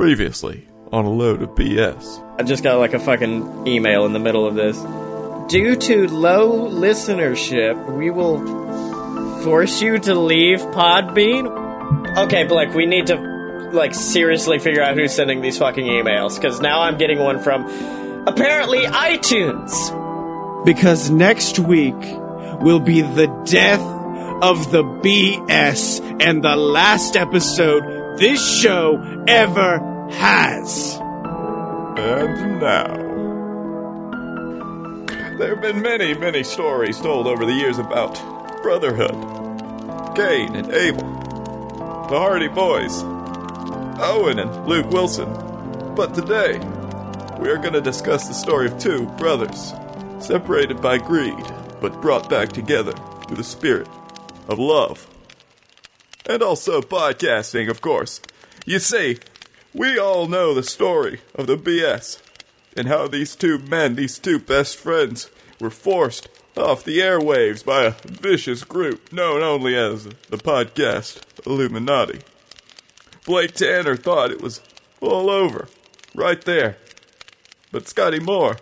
Previously, on a load of BS. I just got like a fucking email in the middle of this. Due to low listenership, we will force you to leave Podbean. Okay, Blake, we need to like seriously figure out who's sending these fucking emails because now I'm getting one from apparently iTunes. Because next week will be the death of the BS and the last episode this show ever has. And now. There have been many, many stories told over the years about brotherhood. Cain and Abel. The Hardy Boys. Owen and Luke Wilson. But today, we are going to discuss the story of two brothers, separated by greed, but brought back together through the spirit of love. And also podcasting, of course. You see, we all know the story of the BS and how these two men, these two best friends, were forced off the airwaves by a vicious group known only as the podcast Illuminati. Blake Tanner thought it was all over, right there. But Scotty Moore,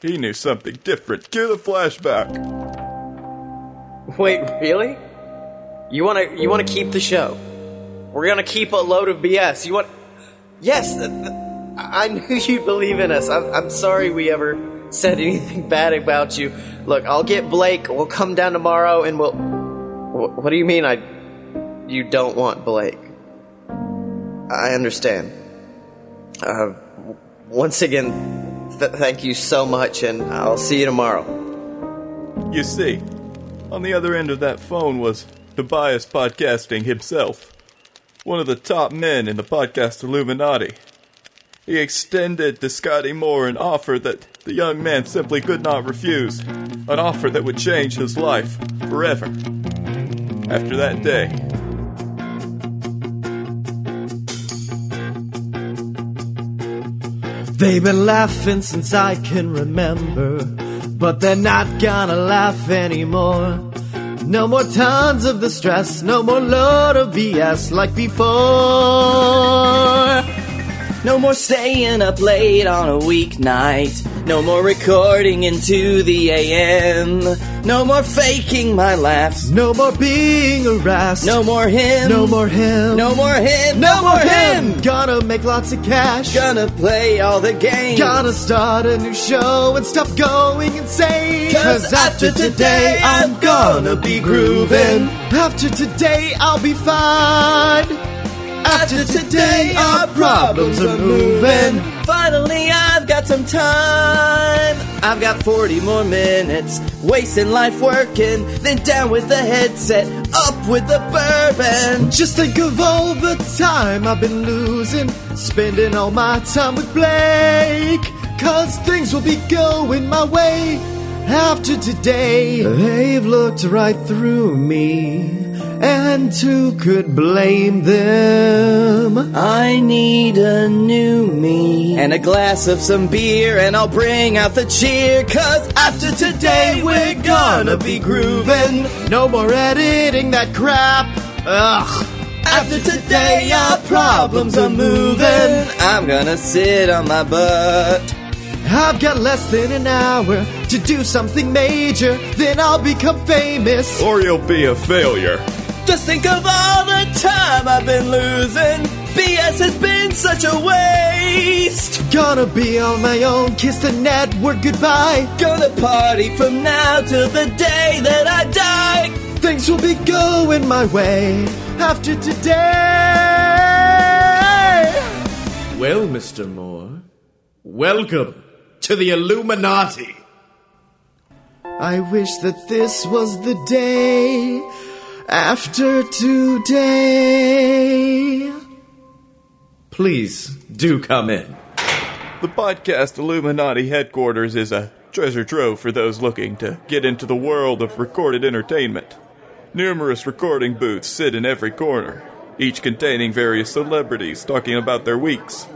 he knew something different. Cue the flashback. Wait, really? You want to you want to keep the show? We're gonna keep a load of BS. You want? Yes, th- th- I knew you'd believe in us. I'm, I'm sorry we ever said anything bad about you. Look, I'll get Blake. We'll come down tomorrow and we'll. Wh- What do you mean? I? You don't want Blake? I understand. Uh, once again, th- thank you so much, and I'll see you tomorrow. You see, on the other end of that phone was Tobias Podcasting himself, one of the top men in the podcast Illuminati. He extended to Scotty Moore an offer that the young man simply could not refuse, an offer that would change his life forever. After that day, They've been laughing since I can remember, but they're not gonna laugh anymore. No more tons of the stress, no more load of BS like before. No more staying up late on a weeknight. No more recording into the AM. No more faking my laughs. No more being harassed. No more him. no more him. No more him. No more him. Gonna make lots of cash. Gonna play all the games. Gonna start a new show and stop going insane. 'Cause after today, I'm gonna be grooving. After today, I'll be fine. After today, our problems are moving. Finally, I've got some time. I've got 40 more minutes. Wasting life working. Then down with the headset. Up with the bourbon. Just think of all the time I've been losing, spending all my time with Blake. Cause things will be going my way after today. They've looked right through me, and who could blame them? I need a new me. And a glass of some beer, and I'll bring out the cheer. Cause after today, we're gonna be grooving. No more editing that crap. Ugh. After today, our problems are moving. I'm gonna sit on my butt. I've got less than an hour to do something major, then I'll become famous. or you'll be a failure. Just think of all the time I've been losing. BS has been such a waste. Gonna be on my own, kiss the network goodbye. Gonna party from now till the day that I die. Things will be going my way after today. Well, Mr. Moore, welcome to the Illuminati. I wish that this was the day after today. Please do come in. The podcast Illuminati headquarters is a treasure trove for those looking to get into the world of recorded entertainment. Numerous recording booths sit in every corner, each containing various celebrities talking about their weeks.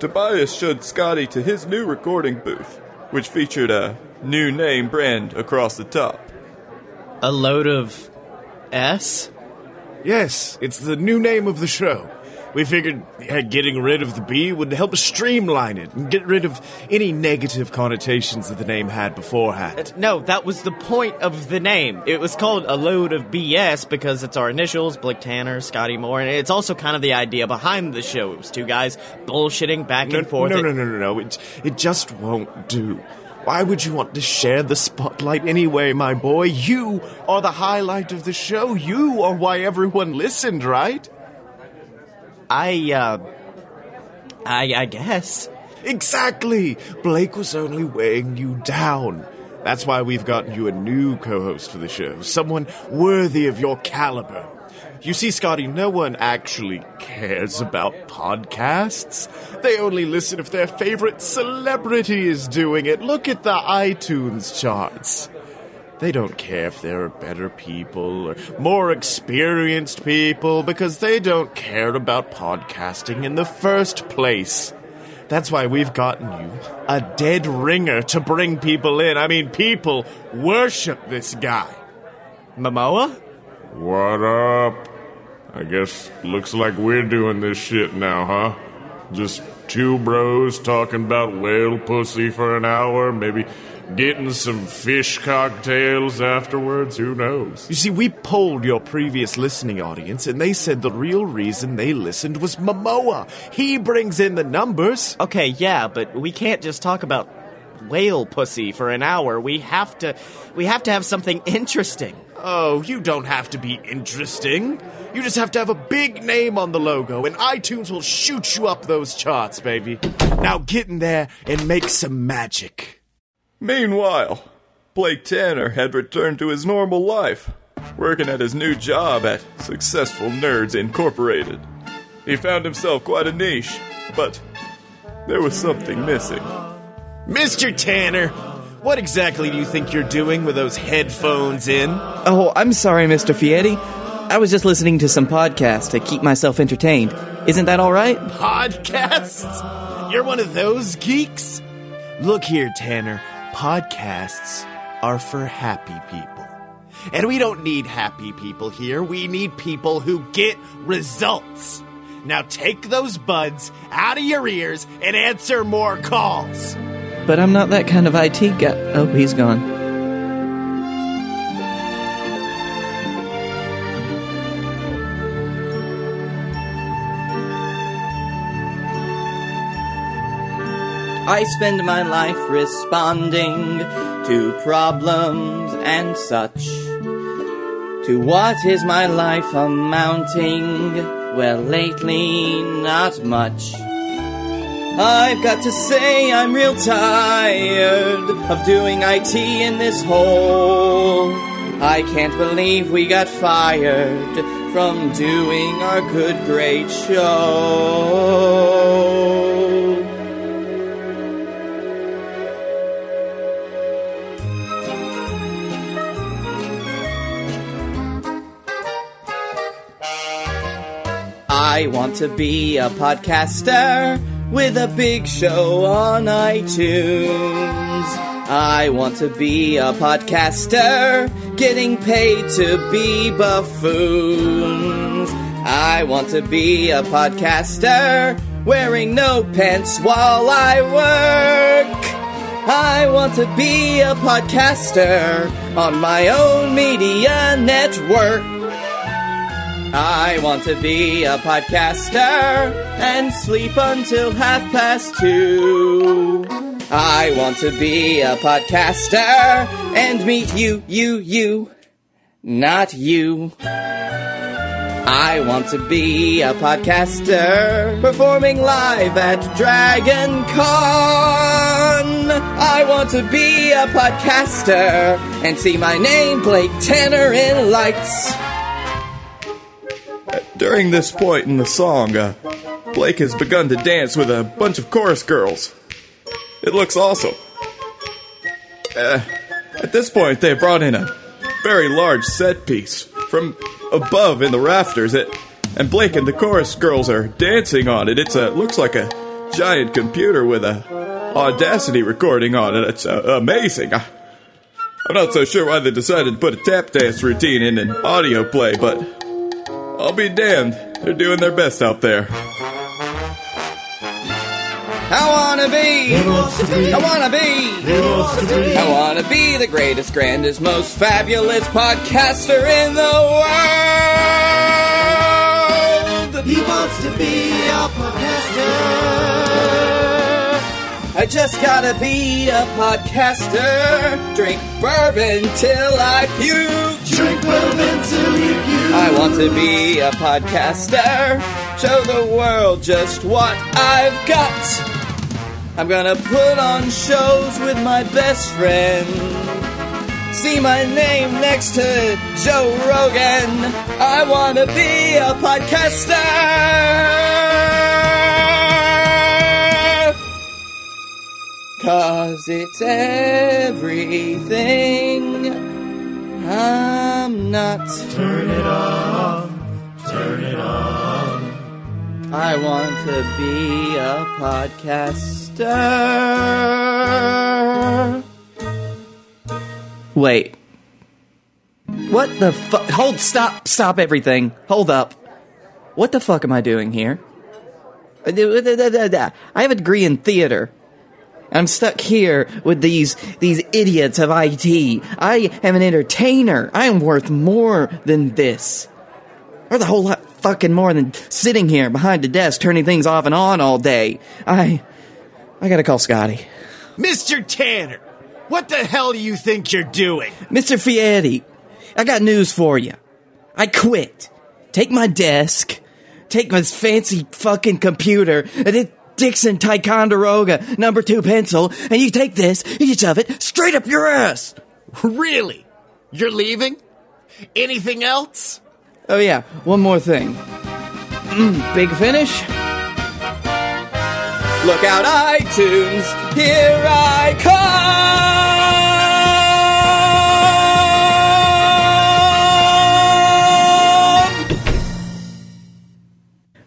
Tobias showed Scotty to his new recording booth, which featured a new name brand across the top. A load of S? Yes, it's the new name of the show. We figured yeah, getting rid of the B would help streamline it and get rid of any negative connotations that the name had beforehand. Uh, no, that was the point of the name. It was called a load of BS because it's our initials, Blake Tanner, Scotty Moore, and it's also kind of the idea behind the show. It was two guys bullshitting back No, and forth. no, no, no, no, no. It, it just won't do. Why would you want to share the spotlight anyway, my boy? You are the highlight of the show. You are why everyone listened, right? I, uh, I, I guess. Exactly! Blake was only weighing you down. That's why we've gotten you a new co host for the show, someone worthy of your caliber. You see, Scotty, no one actually cares about podcasts. They only listen if their favorite celebrity is doing it. Look at the iTunes charts. They don't care if there are better people or more experienced people because they don't care about podcasting in the first place. That's why we've gotten you a dead ringer to bring people in. I mean, people worship this guy. Momoa? What up? I guess looks like we're doing this shit now, huh? Just two bros talking about whale pussy for an hour, maybe getting some fish cocktails afterwards, who knows? You see, we polled your previous listening audience, and they said the real reason they listened was Momoa. He brings in the numbers. Okay, yeah, but we can't just talk about whale pussy for an hour. We have to, we have to have something interesting. Oh, you don't have to be interesting. You just have to have a big name on the logo, and iTunes will shoot you up those charts, baby. Now get in there and make some magic. Meanwhile, Blake Tanner had returned to his normal life, working at his new job at Successful Nerds Incorporated. He found himself quite a niche, but there was something missing. Mr. Tanner, what exactly do you think you're doing with those headphones in? Oh, I'm sorry, Mr. Fietti. I was just listening to some podcasts to keep myself entertained. Isn't that all right? Podcasts? You're one of those geeks? Look here, Tanner. Podcasts are for happy people. And we don't need happy people here. We need people who get results. Now take those buds out of your ears and answer more calls. But I'm not that kind of IT guy. Oh, he's gone. I spend my life responding to problems and such. To what is my life amounting? Well, lately, not much. I've got to say I'm real tired of doing IT in this hole. I can't believe we got fired from doing our good, great show. I want to be a podcaster with a big show on iTunes. I want to be a podcaster, getting paid to be buffoons. I want to be a podcaster, wearing no pants while I work. I want to be a podcaster on my own media network. I want to be a podcaster and sleep until half past two. I want to be a podcaster and meet you, you, you, not you. I want to be a podcaster performing live at Dragon Con. I want to be a podcaster and see my name, Blake Tanner, in lights. During this point in the song, uh, Blake has begun to dance with a bunch of chorus girls. It looks awesome. Uh, at this point, they brought in a very large set piece from above in the rafters, it, and Blake and the chorus girls are dancing on it. It's a looks like a giant computer with a Audacity recording on it. It's uh, amazing. I, I'm not so sure why they decided to put a tap dance routine in an audio play, but I'll be damned. They're doing their best out there. I wanna be. I wanna be. I wanna be the greatest, grandest, most fabulous podcaster in the world. He wants to be a podcaster. I just gotta be a podcaster. Drink bourbon till I puke. I want to be a podcaster. Show the world just what I've got. I'm gonna put on shows with my best friend. See my name next to Joe Rogan. I wanna be a podcaster. Cause it's everything I'm not. Turn it off. Turn it off. I want to be a podcaster. Wait. What the fuck? Hold, stop, stop everything. Hold up. What the fuck am I doing here? I have a degree in theater. I'm stuck here with these these idiots of IT. I am an entertainer. I am worth more than this. Worth a whole lot fucking more than sitting here behind a desk turning things off and on all day. I I gotta call Scotty. Mr. Tanner, what the hell do you think you're doing? Mr. Fietti, I got news for you. I quit. Take my desk, take my fancy fucking computer, and this Dixon Ticonderoga number two pencil, and you take this, you shove it straight up your ass. Really? You're leaving? Anything else? Oh yeah, one more thing. Mm, big finish. Look out, iTunes! Here I come!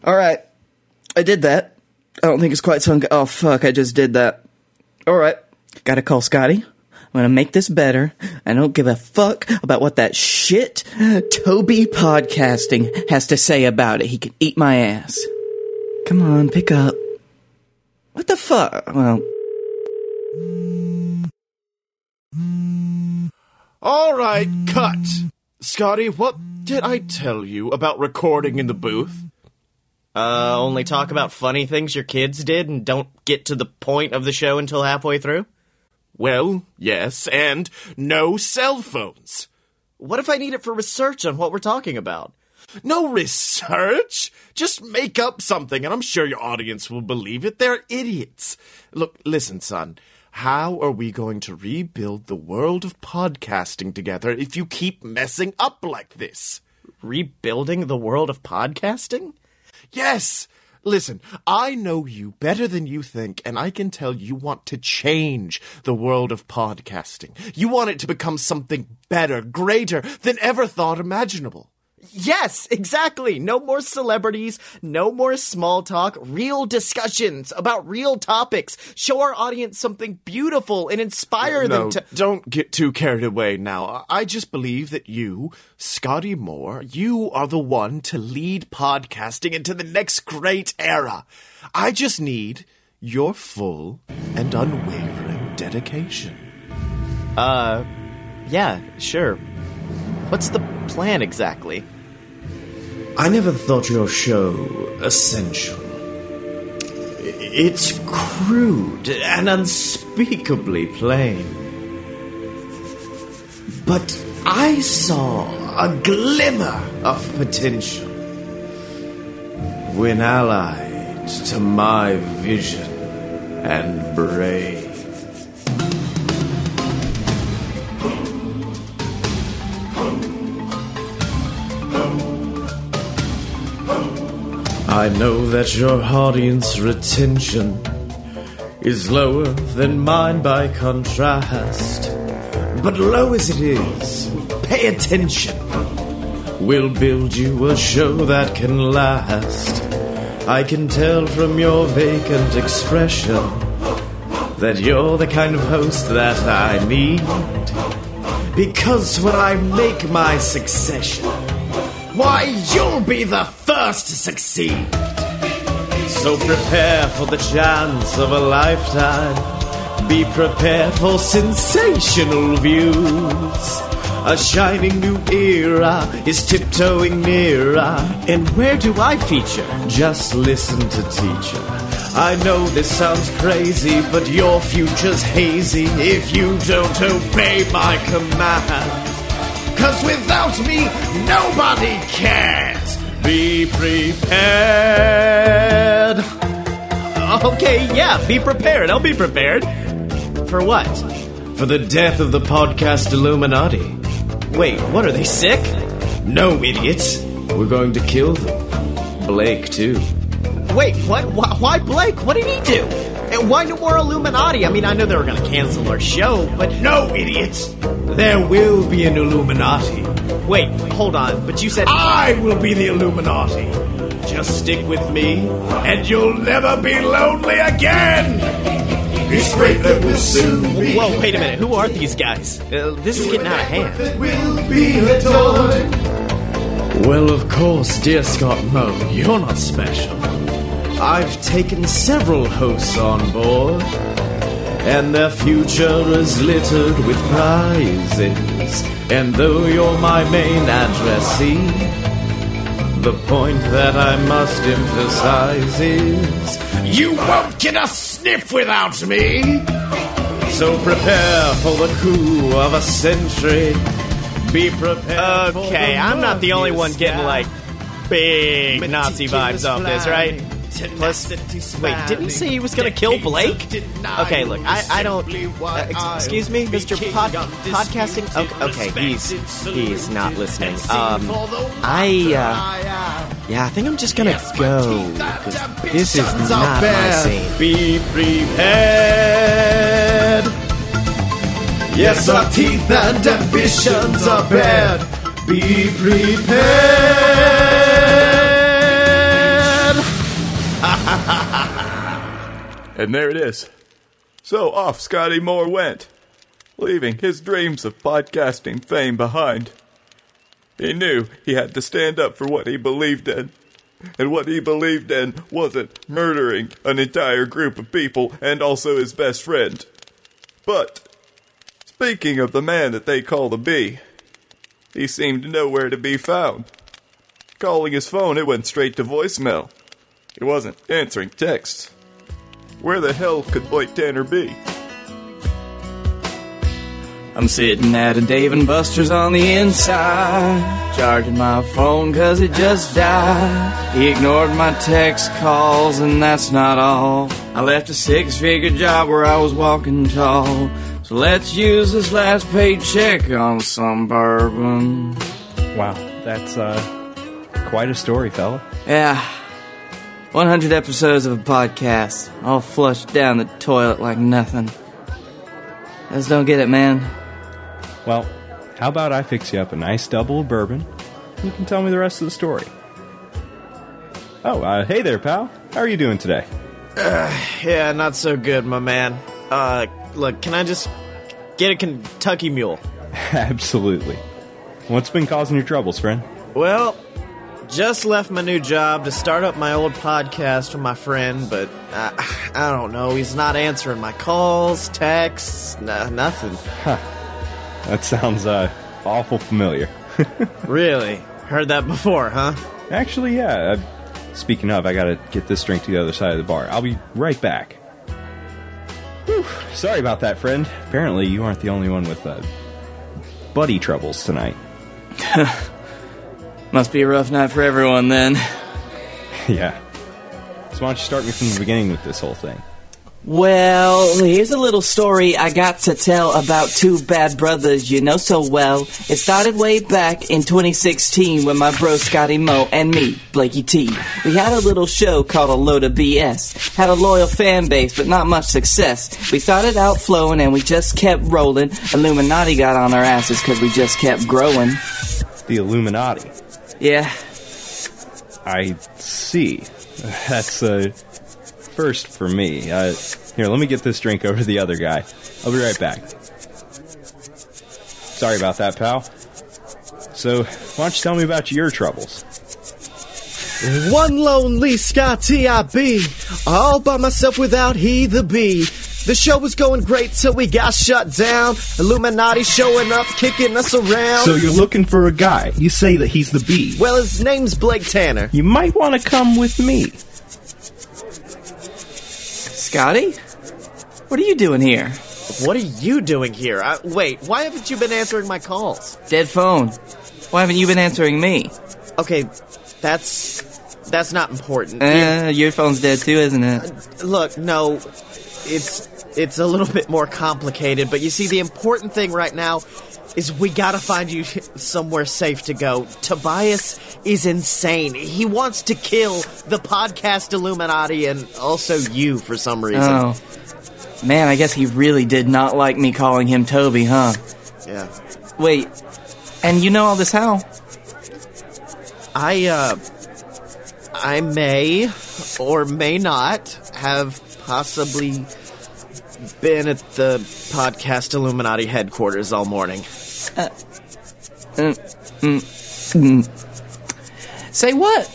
Alright, I did that. I don't think it's quite sunk. Oh fuck, I just did that. Alright, gotta call Scotty. I'm gonna make this better. I don't give a fuck about what that shit Toby podcasting has to say about it. He can eat my ass. Come on, pick up. What the fuck? Well, All right, cut. Scotty, what did I tell you about recording in the booth? Uh, only talk about funny things your kids did and don't get to the point of the show until halfway through? Well, yes, and no cell phones. What if I need it for research on what we're talking about? No research. Just make up something, and I'm sure your audience will believe it. They're idiots. Look, listen, son. How are we going to rebuild the world of podcasting together if you keep messing up like this? Rebuilding the world of podcasting? Yes! Listen, I know you better than you think, and I can tell you want to change the world of podcasting. You want it to become something better, greater than ever thought imaginable. Yes, exactly. No more celebrities, no more small talk, real discussions about real topics. Show our audience something beautiful and inspire them No, to. don't get too carried away now. I just believe that you, Scotty Moore, you are the one to lead podcasting into the next great era. I just need your full and unwavering dedication. Uh, yeah, sure. What's the plan exactly? I never thought your show essential. It's crude and unspeakably plain. But I saw a glimmer of potential when allied to my vision and brain. I know that your audience retention is lower than mine by contrast. But low as it is, pay attention. We'll build you a show that can last. I can tell from your vacant expression that you're the kind of host that I need. Because when I make my succession, why you'll be the first to succeed. So prepare for the chance of a lifetime. Be prepared for sensational views. A shining new era is tiptoeing nearer. And where do I feature? Just listen to teacher. I know this sounds crazy, but your future's hazy if you don't obey my command. Cause without me, nobody cares. Be prepared. Okay, yeah, be prepared. I'll be prepared. For what? For the death of the podcast Illuminati. Wait, what are they sick? No, idiots. We're going to kill them. Blake, too. Wait, what? Why, Blake? What did he do? And why no more Illuminati? I mean, I know they were going to cancel our show, but No, idiots. There will be an Illuminati. wait, hold on. But you said I will be the Illuminati. Just stick with me, and you'll never be lonely again. It's great that we'll soon be. Whoa, wait a minute. Who are these guys? Uh, this is getting out of hand. That will be adored. Well, of course, dear Scott Moe, you're not special. I've taken several hosts on board, and their future is littered with prizes. And though you're my main addressee, the point that I must emphasize is you won't get a sniff without me. So prepare for the coup of a century. Be prepared. for Okay, I'm not the only one getting like big Nazi vibes off this, right? Plus, wait, didn't he say he was gonna kill Blake? Okay, look, I, I don't. Uh, ex- excuse me, Mr. Pod, podcasting. Okay, okay, he's he's not listening. Um, I uh, yeah, I think I'm just gonna go because this is not my scene. Be prepared. Yes, our teeth and ambitions are bad. Be prepared. And there it is. So off Scotty Moore went, leaving his dreams of podcasting fame behind. He knew he had to stand up for what he believed in. And what he believed in wasn't murdering an entire group of people and also his best friend. But, speaking of the man that they call the Bee, he seemed nowhere to be found. Calling his phone, it went straight to voicemail. He wasn't answering texts. Where the hell could Blake Tanner be? I'm sitting at a Dave and Buster's on the inside, charging my phone cause it just died. He ignored my text calls and that's not all. I left a six figure job where I was walking tall. So let's use this last paycheck on some bourbon. Wow, that's uh, quite a story, fella. Yeah. 100 episodes of a podcast, all flushed down the toilet like nothing. Just don't get it, man. Well, how about I fix you up a nice double of bourbon? You can tell me the rest of the story. Oh, uh, hey there, pal. How are you doing today? Yeah, not so good, my man. Uh, look, can I just get a Kentucky Mule? Absolutely. What's been causing your troubles, friend? Well, just left my new job to start up my old podcast with my friend, but I, I don't know. He's not answering my calls, texts, no, nothing. That sounds uh, awful familiar. Really? Heard that before, huh? Actually, yeah. Uh, speaking of, I gotta get this drink to the other side of the bar. I'll be right back. Whew, sorry about that, friend. Apparently, you aren't the only one with uh, buddy troubles tonight. Must be a rough night for everyone then. yeah. So why don't you start me from the beginning with this whole thing? Well, here's a little story I got to tell about two bad brothers you know so well. It started way back in 2016 when my bro Scotty Moe and me, Blakey T, we had a little show called A Load of BS. Had a loyal fan base, but not much success. We started out flowing and we just kept rolling. Illuminati got on our asses cause we just kept growing. The Illuminati. Yeah, I see. That's a first for me. Uh, here, let me get this drink over to the other guy. I'll be right back. Sorry about that, pal. So, why don't you tell me about your troubles? One lonely Scotty I be, all by myself without he the bee. The show was going great till we got shut down. Illuminati showing up, kicking us around. So you're looking for a guy. You say that he's the bee. well, his name's Blake Tanner. You might want to come with me. Scotty? What are you doing here? What are you doing here? I, wait, why haven't you been answering my calls? Dead phone. Why haven't you been answering me? Okay, that's that's not important. Uh, your phone's dead too, isn't it? Look, no, it's it's a little bit more complicated, but you see, the important thing right now is we gotta find you somewhere safe to go. Tobias is insane. He wants to kill the podcast Illuminati and also you for some reason. Oh. Man, I guess he really did not like me calling him Toby, huh? Yeah. Wait, and you know all this how? I, uh, I may or may not have possibly been at the podcast Illuminati headquarters all morning. Uh, mm, mm, mm. Say what?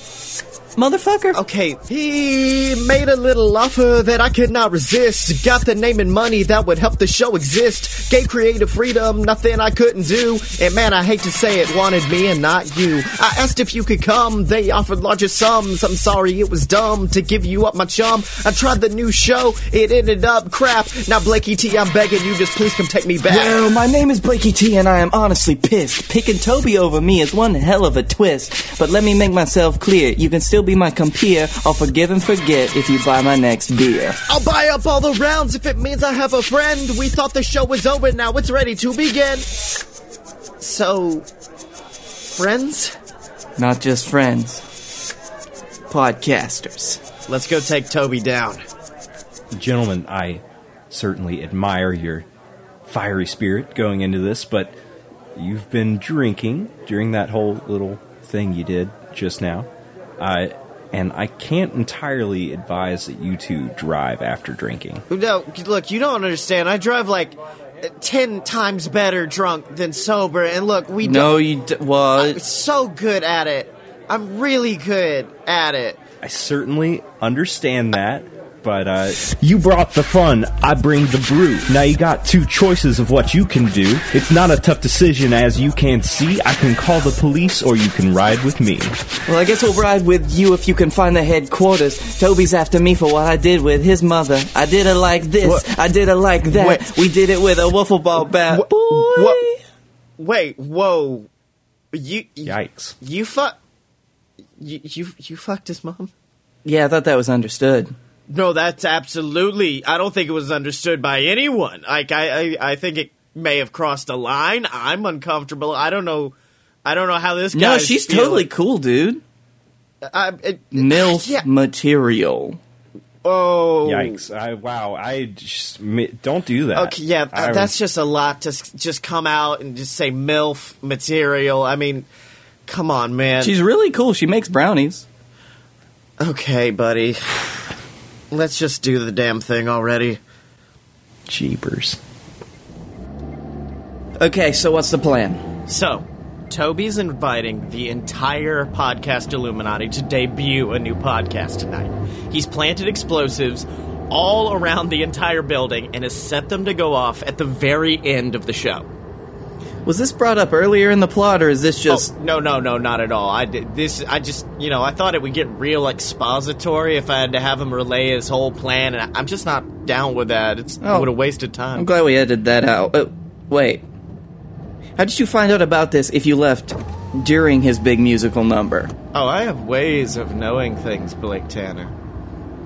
Motherfucker? Okay, He made a little offer that I could not resist. Got the name and money that would help the show exist. Gave creative freedom, nothing I couldn't do. And man, I hate to say it, wanted me and not you. I asked if you could come, they offered larger sums. I'm sorry it was dumb to give you up my chum. I tried the new show, it ended up crap. Now Blakey T, I'm begging you, just please come take me back. Well, my name is Blakey T, and I am honestly pissed. Picking Toby over me is one hell of a twist. But let me make myself clear. You can still be my compeer. I'll forgive and forget if you buy my next beer. I'll buy up all the rounds if it means I have a friend. We thought the show was over, now it's ready to begin. so, friends, Not just friends. Podcasters. let's go take Toby down. Gentlemen, I certainly admire your fiery spirit going into this, but you've been drinking during that whole little thing you did just now. Uh, and I can't entirely advise that you two drive after drinking. No, look, you don't understand. I drive like ten times better drunk than sober, and look, we No, don't. you d- what? I'm so good at it. I'm really good at it. I certainly understand that, but uh, you brought the fun, I bring the brew. Now you got two choices of what you can do. It's not a tough decision, as you can see. I can call the police, or you can ride with me. Well, I guess we'll ride with you if you can find the headquarters. Toby's after me for what I did with his mother. I did it like this. What? I did it like that. Wait. We did it with a wiffle ball bat. What- Boy. what- Wait, whoa, you you, Yikes. you fuck. You, you you fucked his mom? Yeah, I thought that was understood. No, that's absolutely. I don't think it was understood by anyone. Like I, I, I think it may have crossed a line. I'm uncomfortable. I don't know. I don't know how this guy. No, she's totally cool, dude. I, it, MILF Yeah. material. Oh, Yikes! I wow! I just don't do that. Okay, yeah, I that's just a lot to just come out and just say MILF material. I mean, come on, man. She's really cool. She makes brownies. okay, buddy. Let's just do the damn thing already. jeepers. Okay, so what's the plan? So, Toby's inviting the entire podcast Illuminati to debut a new podcast tonight. He's planted explosives all around the entire building and has set them to go off at the very end of the show. Was this brought up earlier in the plot, or is this just? Oh, no, no, no, not at all. I did this. I just, you know, I thought it would get real expository if I had to have him relay his whole plan, and I- I'm just not down with that. It's Oh. would have wasted time. I'm glad we edited that out. Uh, wait, how did you find out about this if you left during his big musical number? Oh, I have ways of knowing things, Blake Tanner.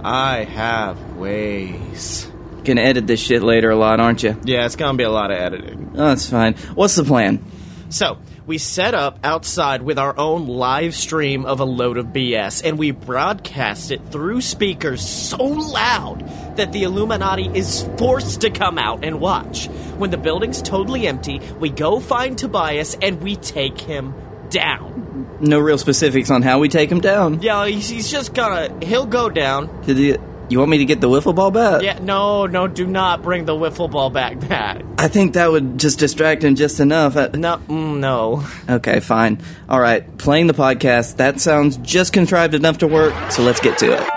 I have ways. Gonna edit this shit later a lot, aren't you? Yeah, it's gonna be a lot of editing. Oh, that's fine. What's the plan? So, we set up outside with our own live stream of a load of BS, and we broadcast it through speakers so loud that the Illuminati is forced to come out and watch. When the building's totally empty, we go find Tobias and we take him down. No real specifics on how we take him down. Yeah, he's, he's just gonna, he'll go down. Did he, You want me to get the wiffle ball bat? Yeah, no, no, do not bring the wiffle ball back, Pat. I think that would just distract him just enough. Uh, No, mm, no. Okay, fine. All right, playing the podcast, that sounds just contrived enough to work, so let's get to it.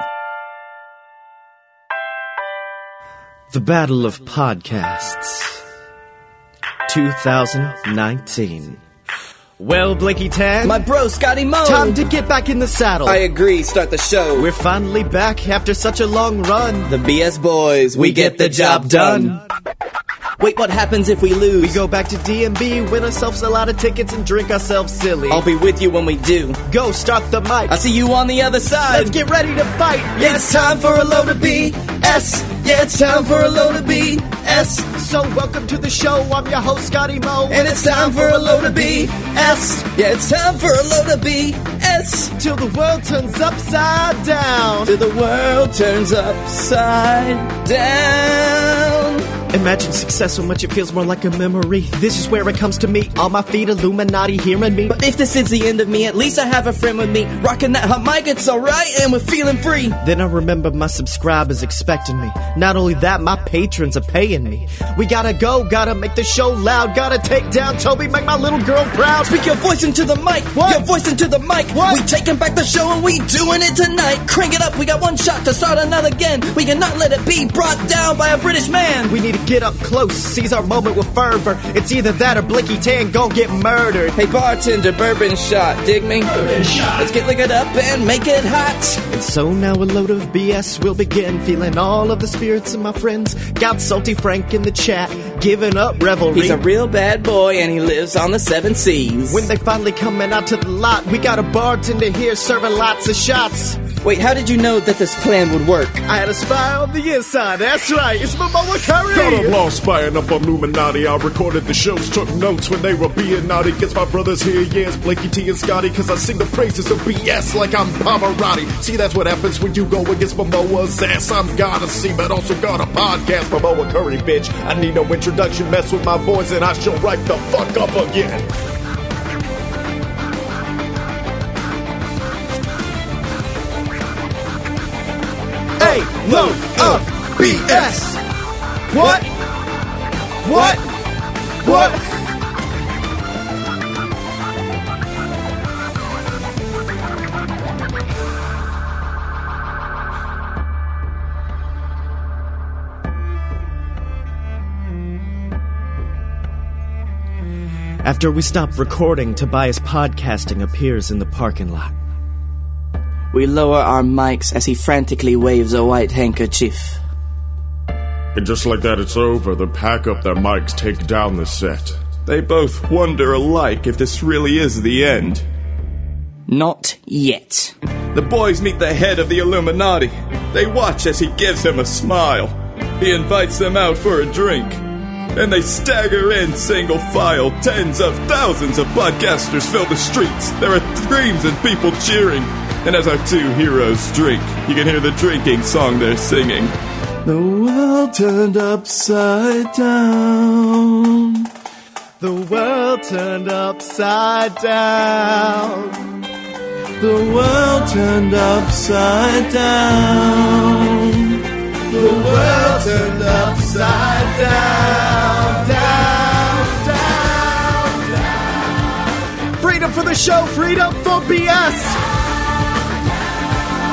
The Battle of Podcasts 2019. Well, Blinky Tan, My bro, Scotty Mo! time to get back in the saddle. I agree, start the show. We're finally back after such a long run. the BS boys, we, get, the job done. Wait, what happens if we lose? We go back to D&B, win ourselves a lot of tickets, and drink ourselves silly. I'll be with you when we do. Go start the mic. I'll see you on the other side. Let's get ready to fight. Yeah, it's time for a load of BS. Yeah, it's time for a load of BS. So welcome to the show. I'm your host Scotty Mo, And it's time for a load of BS. Yeah, it's time for a load of BS. till the world turns upside down. Till the world turns upside down. Imagine success so much it feels more like a memory. This is where it comes to me. On my feet, Illuminati hearing me. But if this is the end of me, at least I have a friend with me. Rocking that hot mic, it's alright, and we're feeling free. Then I remember my subscribers expecting me. Not only that, my patrons are paying me. We gotta go, gotta make the show loud, gotta take down Toby, make my little girl proud. Speak your voice into the mic. What? Your voice into the mic. What? We taking back the show and we doing it tonight. Crank it up. We got one shot to start another again. We cannot let it be brought down by a British man. We need to get up close, seize our moment with fervor. It's either that or Blinky Tan gon' get murdered. Hey bartender, bourbon shot. Dig me? Bourbon shot. Let's get liquored up and make it hot. And so now a load of BS will begin. Feeling all of the spirits of my friends. Got Salty Frank in the chat, giving up revelry. He's a real bad boy and he lives on the seven seas. when they finally coming out to the lot, we got a bartender here serving lots of shots. Wait, how did you know that this plan would work? I had a spy on the inside. That's right. It's Momoa Curry. Got a law spying up on Illuminati. I recorded the shows, took notes when they were being naughty. Guess my brothers here, yeah, it's Blakey T and Scotty. Cause I sing the praises of BS like I'm Pavarotti. See, that's what happens when you go against Momoa's ass. I'm gotta see, but also got a podcast, Momoa Curry, bitch. I need no introduction, mess with my voice, and I shall right the fuck up again. Load of BS. What? What? What? After we stop recording, Tobias Podcasting appears in the parking lot. We lower our mics as he frantically waves a white handkerchief. And just like that, it's over. They pack up their mics, take down the set. They both wonder alike if this really is the end. Not yet. The boys meet the head of the Illuminati. They watch as he gives them a smile. He invites them out for a drink. And they stagger in single file. Tens of thousands of podcasters fill the streets. There are screams and people cheering. And as our two heroes drink, you can hear the drinking song they're singing. The world turned upside down. The world turned upside down. The world turned upside down. The world turned upside down, down, down, down. Freedom for the show, freedom for BS.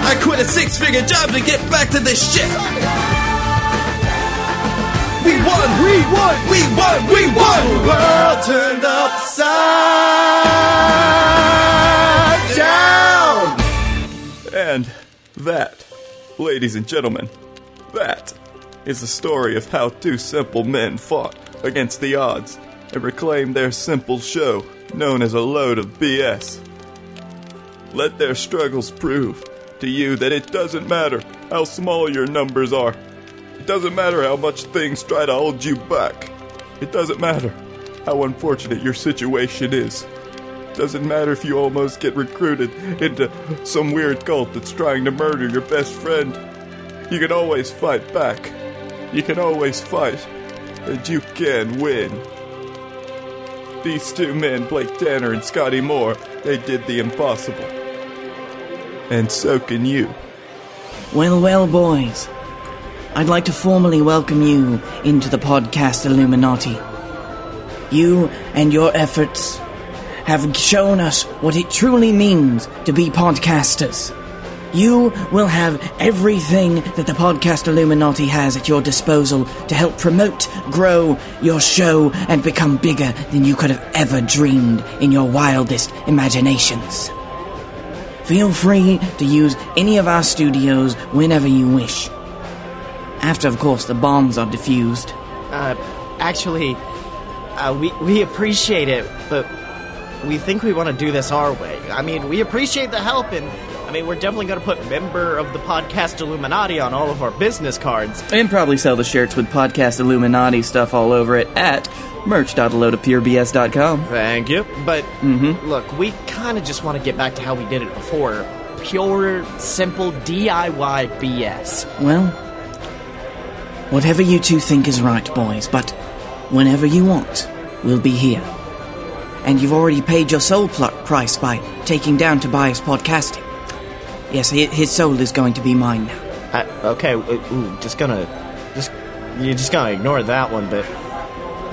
I quit a six figure job to get back to this shit. We won! We won. We won! We won! The World turned upside down. And that, ladies and gentlemen, that is the story of how two simple men fought against the odds and reclaimed their simple show known as a load of BS. Let their struggles prove to you that it doesn't matter how small your numbers are. It doesn't matter how much things try to hold you back. It doesn't matter how unfortunate your situation is. It doesn't matter if you almost get recruited into some weird cult that's trying to murder your best friend. You can always fight back. You can always fight. And you can win. These two men, Blake Tanner and Scotty Moore, they did the impossible. And so can you. Well, well, boys. I'd like to formally welcome you into the podcast Illuminati. You and your efforts have shown us what it truly means to be podcasters. You will have everything that the Podcast Illuminati has at your disposal to help promote, grow your show, and become bigger than you could have ever dreamed in your wildest imaginations. Feel free to use any of our studios whenever you wish. After, of course, the bombs are diffused. Uh, actually, uh, we we appreciate it, but we think we want to do this our way. I mean, we appreciate the help, and I mean, we're definitely going to put member of the podcast Illuminati on all of our business cards. And probably sell the shirts with Podcast Illuminati stuff all over it at merch.loadofpurebs.com. Thank you. But mm-hmm. look, we kind of just want to get back to how we did it before. Pure, simple DIY BS. Well, whatever you two think is right, boys, but whenever you want, we'll be here. And you've already paid your soul price by taking down Tobias Podcasting. Yes, hi- his soul is going to be mine now. I, okay, uh, ooh, just gonna, just you're just gonna ignore that one. But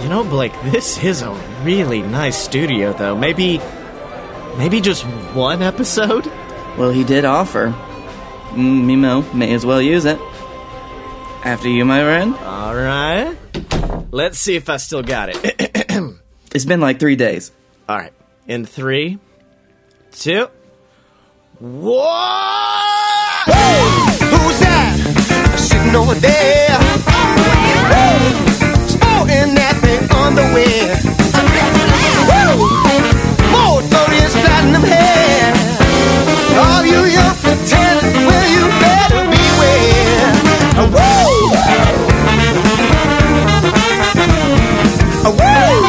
you know, Blake, this is a really nice studio, though. Maybe, maybe just one episode. Well, he did offer. Mm, you may as well use it. After you, my friend. All right. Let's see if I still got it. It's been like three days. All right. In three, two, what? Hey, who's that? Sitting over there. Hey, sporting that thing underwear. Woo! More glorious platinum hair. You young? Well, you better beware. Whoa! Whoa!